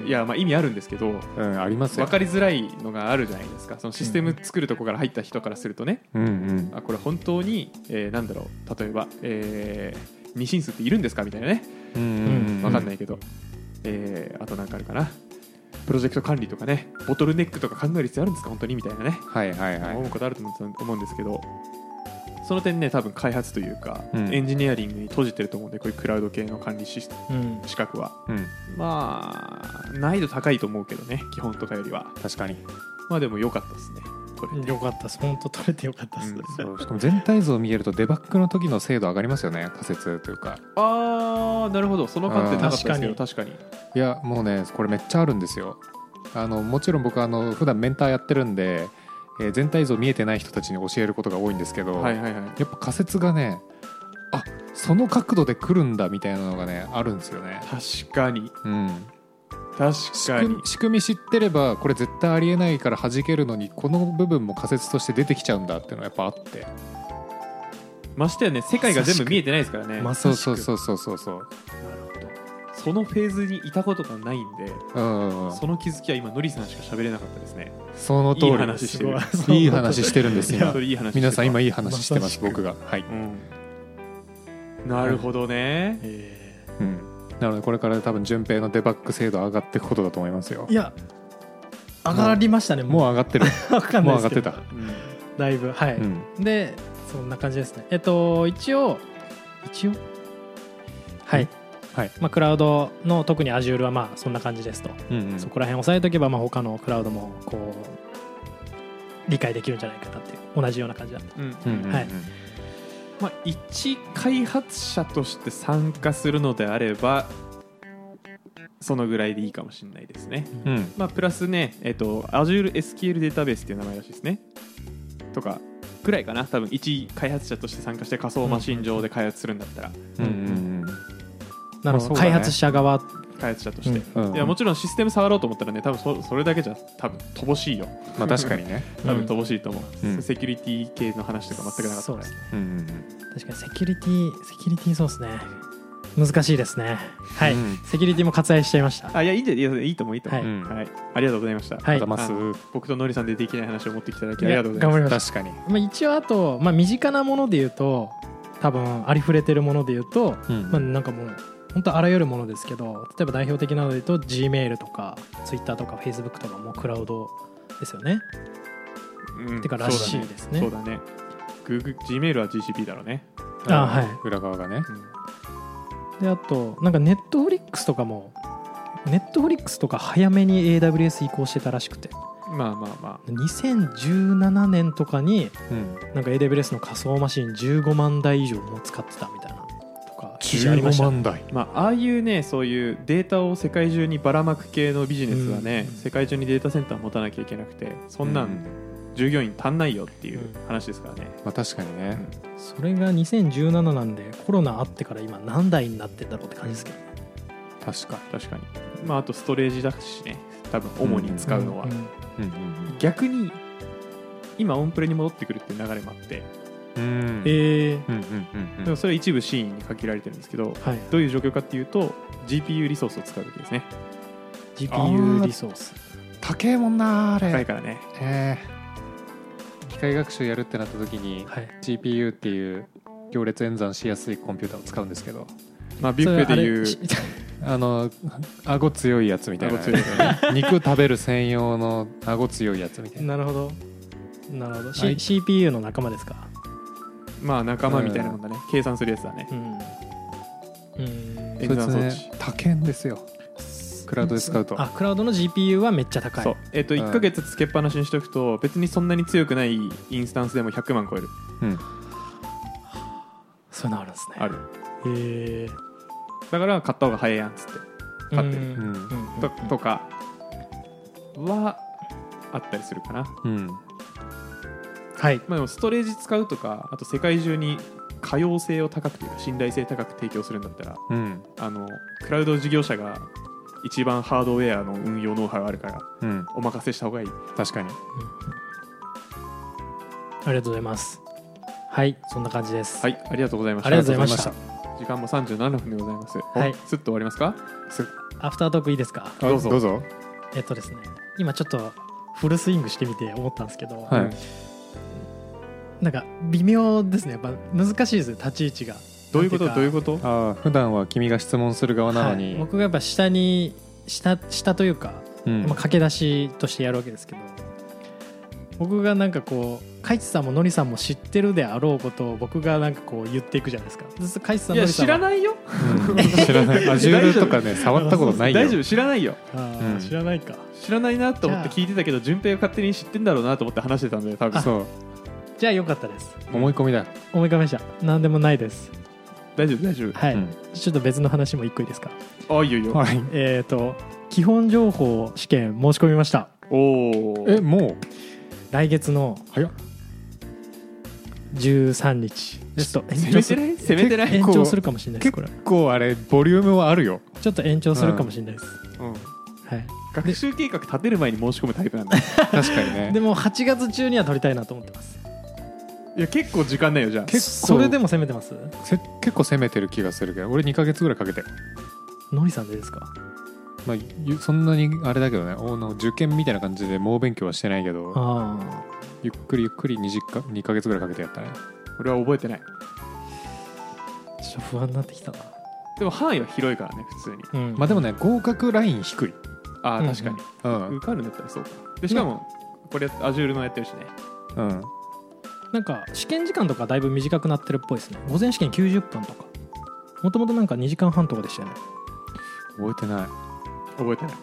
Speaker 3: いやまあ意味あるんですけど
Speaker 2: うんありますよ。
Speaker 3: 分かりづらいのがあるじゃないですか。そのシステム作るとこから入った人からするとね、
Speaker 2: うんうん。
Speaker 3: あこれ本当に、えーなんだろう。例えば、えー二進数っているんですかみたいなね。
Speaker 2: うんうん
Speaker 3: 分かんないいけど、えーあとなんかあるかな。プロジェクト管理とかね。ボトルネックとか考える必要あるんですか？本当に？みたいなね、
Speaker 2: はいはいはい。
Speaker 3: 思うことあると思うんですけどその点ね多分開発というか、
Speaker 2: うん。
Speaker 3: エンジニアリングに閉じてると思うんでこういうクラウド系の管理シス
Speaker 1: うん。
Speaker 3: 資格は。
Speaker 2: うん。
Speaker 3: まあ難易度高いと思うけどね基本とかよりは。
Speaker 2: 確かに。
Speaker 3: まあでも良かったですねこれ
Speaker 1: よかったです。本当取れてよかったです、
Speaker 3: うん。
Speaker 2: そうしかも全体像を見えるとデバッグの時の精度上がりますよね仮説というか。
Speaker 3: ああなるほど。その観点なかったですけど確かに。
Speaker 2: いやもうねこれめっちゃあるんですよ。あのもちろん僕あの普段メンターやってるんで、えー全体像見えてない人たちに教えることが多いんですけど、
Speaker 3: はいはいはい。
Speaker 2: やっぱ仮説がねあその角度で来るんだみたいなのがねあるんですよね、
Speaker 3: 確かに。
Speaker 2: うん、
Speaker 3: 確
Speaker 2: 仕
Speaker 3: かに。
Speaker 2: 仕組み知ってればこれ絶対ありえないから弾けるのにこの部分も仮説として出てきちゃうんだっていうのがやっぱあって。
Speaker 3: ましてやね世界が全部見えてないですからね。
Speaker 1: ま
Speaker 2: そうそうそうそうそうそう
Speaker 3: そのフェーズにいたことがないんで
Speaker 2: うんうんうん。
Speaker 3: その気づきは今のりさんしか喋れなかったですね。
Speaker 2: その通り
Speaker 3: いい話してる。
Speaker 2: いい話してるんです今。
Speaker 3: 本当にいい
Speaker 2: 皆さん今いい話してま
Speaker 1: ます
Speaker 2: 僕が。はい、
Speaker 3: うん。なるほどね。
Speaker 1: え
Speaker 2: うん、なのでこれから多分順平のデバッグ精度上がっていくことだと思いますよ。
Speaker 1: ーいや上がりましたね
Speaker 2: もう。上がってる。<laughs>
Speaker 1: う分かんない
Speaker 2: もう上がってた。
Speaker 3: うん。
Speaker 1: だいぶはい、
Speaker 2: うん。
Speaker 1: でそんな感じですね。えっと一応一応？はい、
Speaker 2: はい。
Speaker 1: まあ、クラウドの特に Azure はまあそんな感じですと、
Speaker 2: うんうん。
Speaker 1: そこら辺押さえとけばまあ他のクラウドもこう理解できるんじゃないかなっていう同じような感じだった。
Speaker 3: うん
Speaker 2: うんうんうん。
Speaker 1: はい。
Speaker 3: まあ、一開発者として参加するのであればそのぐらいでいいかもしれないですね、
Speaker 2: うん。
Speaker 3: まあ、プラスね、えっと Azure SQL データベースっていう名前らしいですね。とかぐらいかな。多分一開発者として参加して仮想マシン上で開発するんだったら、
Speaker 2: うんうん
Speaker 1: なるほど、開発者側。
Speaker 3: 開発者として、
Speaker 2: うん。うん。
Speaker 3: いやもちろんシステム触ろうと思ったらね多分そそれだけじゃ多分乏しいよ。
Speaker 2: まあ確かにね。
Speaker 3: 多分乏しいと思う、
Speaker 2: うん。
Speaker 3: セキュリティ系の話とか全くなかった
Speaker 1: ですね。
Speaker 2: うんうん
Speaker 1: 確かにセキュリティセキュリティそうですね。難しいですね。はい、
Speaker 2: うん。
Speaker 1: セキュリティも割愛しちゃいました。
Speaker 3: あいやいいんじゃいいいいと思ういいと思う、
Speaker 2: うん。
Speaker 3: はい、ありがとうございました、
Speaker 1: はい。
Speaker 2: ます。
Speaker 3: 僕とのりさんでできない話を持ってきただきありがとうございます。
Speaker 1: 頑張りまし
Speaker 2: 確かに。
Speaker 1: た、まあ、一応あと、まあ、身近なもので言うと多分ありふれてるもので言うと、
Speaker 2: うん。
Speaker 1: まあ、なんかもう本当あらゆるものですけど例えば代表的なので言うと G メールとか Twitter とか Facebook とかもクラウドですよね。
Speaker 3: うん
Speaker 1: てからしいですね。
Speaker 3: そうだね。Google Gmail は GCP だろうね、
Speaker 1: あはい。
Speaker 2: 裏側がね。
Speaker 1: であとなんかネットフリックスとかもネットフリックスとか早めに AWS 移行してたらしくて。
Speaker 3: まあまあま
Speaker 1: 2017年とかに
Speaker 2: うん。
Speaker 1: なんか AWS の仮想マシン15万台以上も使ってたみたいな記事ありまし
Speaker 2: 15
Speaker 1: た
Speaker 2: 万台。
Speaker 3: まあ、ああいうねそういうデータを世界中にばらまく系のビジネスはね、
Speaker 1: うん。
Speaker 3: 世界中にデータセンター持たなきゃいけなくてそんなん従業員足んないよっていう話ですからね、
Speaker 2: まあ確かにね。
Speaker 1: それが2017なんでコロナあってから今何台になってんだろうって感じですけどね。
Speaker 2: 確か
Speaker 3: 確かに。まああとストレージだしね。多分主に使うのは、
Speaker 1: んん
Speaker 2: うんうん。
Speaker 3: 逆に今オンプレに戻ってくるっていう流れもあって
Speaker 2: うん。うん
Speaker 1: えー。
Speaker 2: うんうんうん
Speaker 3: でもそれは一部シーンに限られてるんですけど
Speaker 1: はい、
Speaker 3: どういう状況かっていうと GPU リソースを使う時ですね。
Speaker 1: GPU リソース。
Speaker 2: 高えもんなあれ。
Speaker 3: 高いからね。
Speaker 2: えー。機械学習やるってなった時に
Speaker 1: はい。
Speaker 2: GPU っていう行列演算しやすいコンピューターを使うんですけど。
Speaker 3: まあビュッフェでいう <laughs>
Speaker 1: あ
Speaker 2: の顎強いやつみたいな。
Speaker 3: 顎強いやつ <laughs>
Speaker 2: 肉食べる専用の顎強いやつみたいな。
Speaker 1: なるほど。なるほど、CPU の仲間ですか？
Speaker 3: まあ仲間みたいなもんだね、計算するやつだね。
Speaker 1: うん。うん
Speaker 3: 演
Speaker 2: そいつね
Speaker 3: 算装置
Speaker 2: 高えんですよ。クラウドで使うと。
Speaker 1: あクラウドの GPU はめっちゃ高い。
Speaker 3: そう。えっ、と
Speaker 2: うん。
Speaker 3: 1か月つけっぱなしにしておくと別にそんなに強くないインスタンスでも100万超える。
Speaker 2: うん。
Speaker 1: そういうのあるんですね。
Speaker 3: ある。
Speaker 1: へえ。
Speaker 3: だから買った方が早いやんっつって。買ってる。
Speaker 1: うん
Speaker 2: うん。
Speaker 3: ととかはあったりするかな、
Speaker 2: うん
Speaker 1: はい。
Speaker 3: まあ、でもストレージ使うとかあと世界中に可用性を高くというか信頼性高く提供するんだったら
Speaker 2: うん。
Speaker 3: あのクラウド事業者が一番ハードウェアの運用ノウハウがあるから
Speaker 2: うん。
Speaker 3: お任せした方がいい。
Speaker 2: 確かに。
Speaker 1: ありがとうございます。はいそんな感じです。
Speaker 3: はいありがとうございました。
Speaker 1: ありがとうございました。
Speaker 3: 時間も37分でございます。
Speaker 1: はい。
Speaker 3: すっと終わりますか？
Speaker 1: アフタートークいいですか？
Speaker 3: どうぞ。
Speaker 2: どうぞ。
Speaker 1: えっとですね今ちょっとフルスイングしてみて思ったんですけど、
Speaker 2: はい
Speaker 1: なんか微妙ですね。やっぱ難しいですね立ち位置が。
Speaker 3: どういうこと？どういうこと？
Speaker 2: ああ普段は君が質問する側なのに、
Speaker 1: はい。僕がやっぱ下に下下というか、
Speaker 2: うん。
Speaker 1: まあ、駆け出しとしてやるわけですけど僕がなんかこうカイチさんもノリさんも知ってるであろうことを僕がなんかこう言っていくじゃないですか。ずっとカイチさん
Speaker 3: いや
Speaker 1: ノリさんは
Speaker 3: 知らないよ。
Speaker 2: うん。<laughs> 知らない。Azure とかね <laughs> 触ったことないよ。
Speaker 3: 大丈夫。知らないよ。
Speaker 2: うん。
Speaker 1: 知らないか。
Speaker 3: 知らないなと思って聞いてたけど順平が勝手に知ってんだろうなと思って話してたんで多分。
Speaker 2: そう
Speaker 1: じゃあよかったです。
Speaker 2: 思い込みだ。
Speaker 1: 思い浮かべました。何でもないです。
Speaker 3: 大丈夫大丈夫。
Speaker 1: はい、
Speaker 2: うん。
Speaker 1: ちょっと別の話も一個いいですか？
Speaker 3: あいいよいいよ。
Speaker 2: はい。
Speaker 1: えっ、と基本情報試験申し込みました。
Speaker 3: おお
Speaker 2: えも
Speaker 1: 来月の
Speaker 2: う早っ。
Speaker 1: 13日。ちょっと延
Speaker 3: 攻
Speaker 1: 長する。
Speaker 3: めてない？攻めてない？
Speaker 1: 延長するかもしれないですこれ。
Speaker 2: 結構あれボリュームはあるよ。
Speaker 1: ちょっと延長するかもしれないです、
Speaker 3: うん。
Speaker 1: はい。
Speaker 3: 学習計画立てる前に申し込むタイプなんだ。い
Speaker 2: 確かにね。
Speaker 1: でも8月中には取りたいなと思ってます
Speaker 3: や結構時間ないよじゃあ。
Speaker 2: 結構。
Speaker 1: それでも攻めてます？
Speaker 2: せ結構攻めてる気がするけど俺2ヶ月ぐらいかけて。
Speaker 1: のりさんでですか？
Speaker 2: まあゆそんなにあれだけどねおの受験みたいな感じで猛勉強はしてないけど
Speaker 1: あ
Speaker 2: ゆっくりゆっくり 2, 時間2ヶ月ぐらいかけてやったね。
Speaker 3: 俺は覚えてない。
Speaker 1: あちょっと不安になってきたな。
Speaker 3: でも範囲は広いからね普通に。
Speaker 1: うん。
Speaker 2: まあでもね合格ライン低い。
Speaker 1: うん
Speaker 3: ああ確かに。
Speaker 2: うん。
Speaker 3: 受かるんだったらそうか。でしかもこれ Azure のやってるしね。
Speaker 2: うん
Speaker 1: なんか試験時間とかだいぶ短くなってるっぽいですね。午前試験90分とか。もともとなんか2時間半とかでしたよね。
Speaker 2: 覚えてない。
Speaker 3: 覚えてない。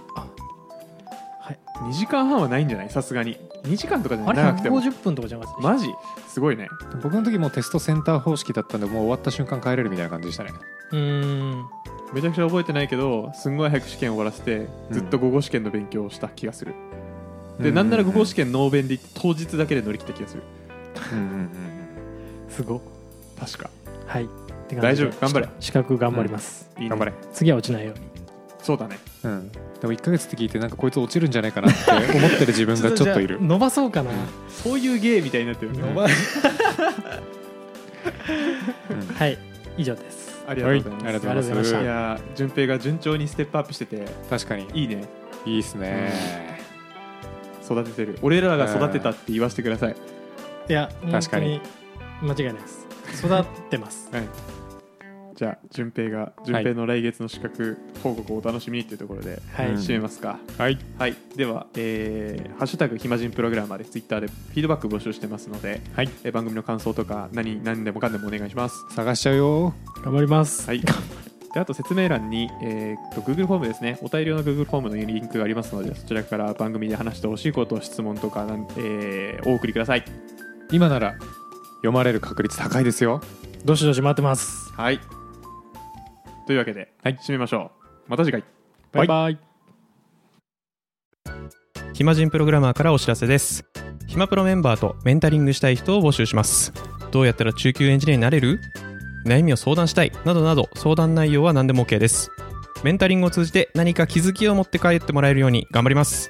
Speaker 1: はい。
Speaker 3: 2時間半はないんじゃない？さすがに。2時間とかじゃ
Speaker 1: あれ
Speaker 3: なくても。
Speaker 1: 150分とかじゃなかった
Speaker 3: マジ？すごいね。
Speaker 2: 僕の時もテストセンター方式だったんでもう終わった瞬間帰れるみたいな感じでしたね。
Speaker 1: うーん。
Speaker 3: めちゃくちゃ覚えてないけどすんごい早く試験終わらせてずっと午後試験の勉強をした気がする、でなんなら午後試験ノーベンで行って当日だけで乗り切った気がする
Speaker 2: うんうんうん
Speaker 1: すご
Speaker 3: 確か。
Speaker 1: はい。って感じで
Speaker 3: 大丈夫？頑張れ。
Speaker 1: 資格頑張ります、
Speaker 3: いいね。
Speaker 2: 頑張れ。
Speaker 1: 次は落ちないように。
Speaker 3: そうだね。
Speaker 2: うん。でも1ヶ月って聞いてなんかこいつ落ちるんじゃないかなって思ってる <laughs> 自分がちょっといる。
Speaker 1: 伸ばそうかな、
Speaker 3: そういう芸みたいになってるね。
Speaker 2: うん。
Speaker 1: はい。以上です。
Speaker 3: ありがとうございます、
Speaker 2: はい。ありがとうございます
Speaker 1: ありがとうございました。
Speaker 3: いやー順平が順調にステップアップしてて。
Speaker 2: 確かに。
Speaker 3: いいね。
Speaker 2: いいっすね。
Speaker 3: 育ててる。俺らが育てたって言わせてください、
Speaker 1: いや
Speaker 2: 確か
Speaker 1: に。間違いないです。育ってます。<laughs>
Speaker 3: はい。じゃあ順平が順平の来月の資格報告をお楽しみにというところで
Speaker 1: はい、
Speaker 2: うん
Speaker 3: 締めますか、
Speaker 2: はい。
Speaker 3: はい。では、えーハッシュタグ暇人プログラマーでツイッターでフィードバック募集してますので、
Speaker 2: はい。
Speaker 3: えー番組の感想とか何何でもかんでもお願いします。
Speaker 2: 探しちゃうよ。
Speaker 1: 頑張ります、
Speaker 3: はい。であと説明欄に、えー、と Google フォームですね。お大量の Google フォームのリンクがありますのでそちらから番組で話してほしいこと質問とかなん、えーお送りください
Speaker 2: 今なら読まれる確率高いですよ。
Speaker 1: どしどし待ってます。
Speaker 3: はい。
Speaker 4: というわけで、
Speaker 2: はい。
Speaker 4: 締めましょう。また次回。
Speaker 1: バイバイ。
Speaker 3: 暇人プログラマーからお知らせです。暇プロメンバーとメンタリングしたい人を募集します。どうやったら中級エンジニアになれる？悩みを相談したいなどなど相談内容は何でも OK です。メンタリングを通じて何か気づきを持って帰ってもらえるように頑張ります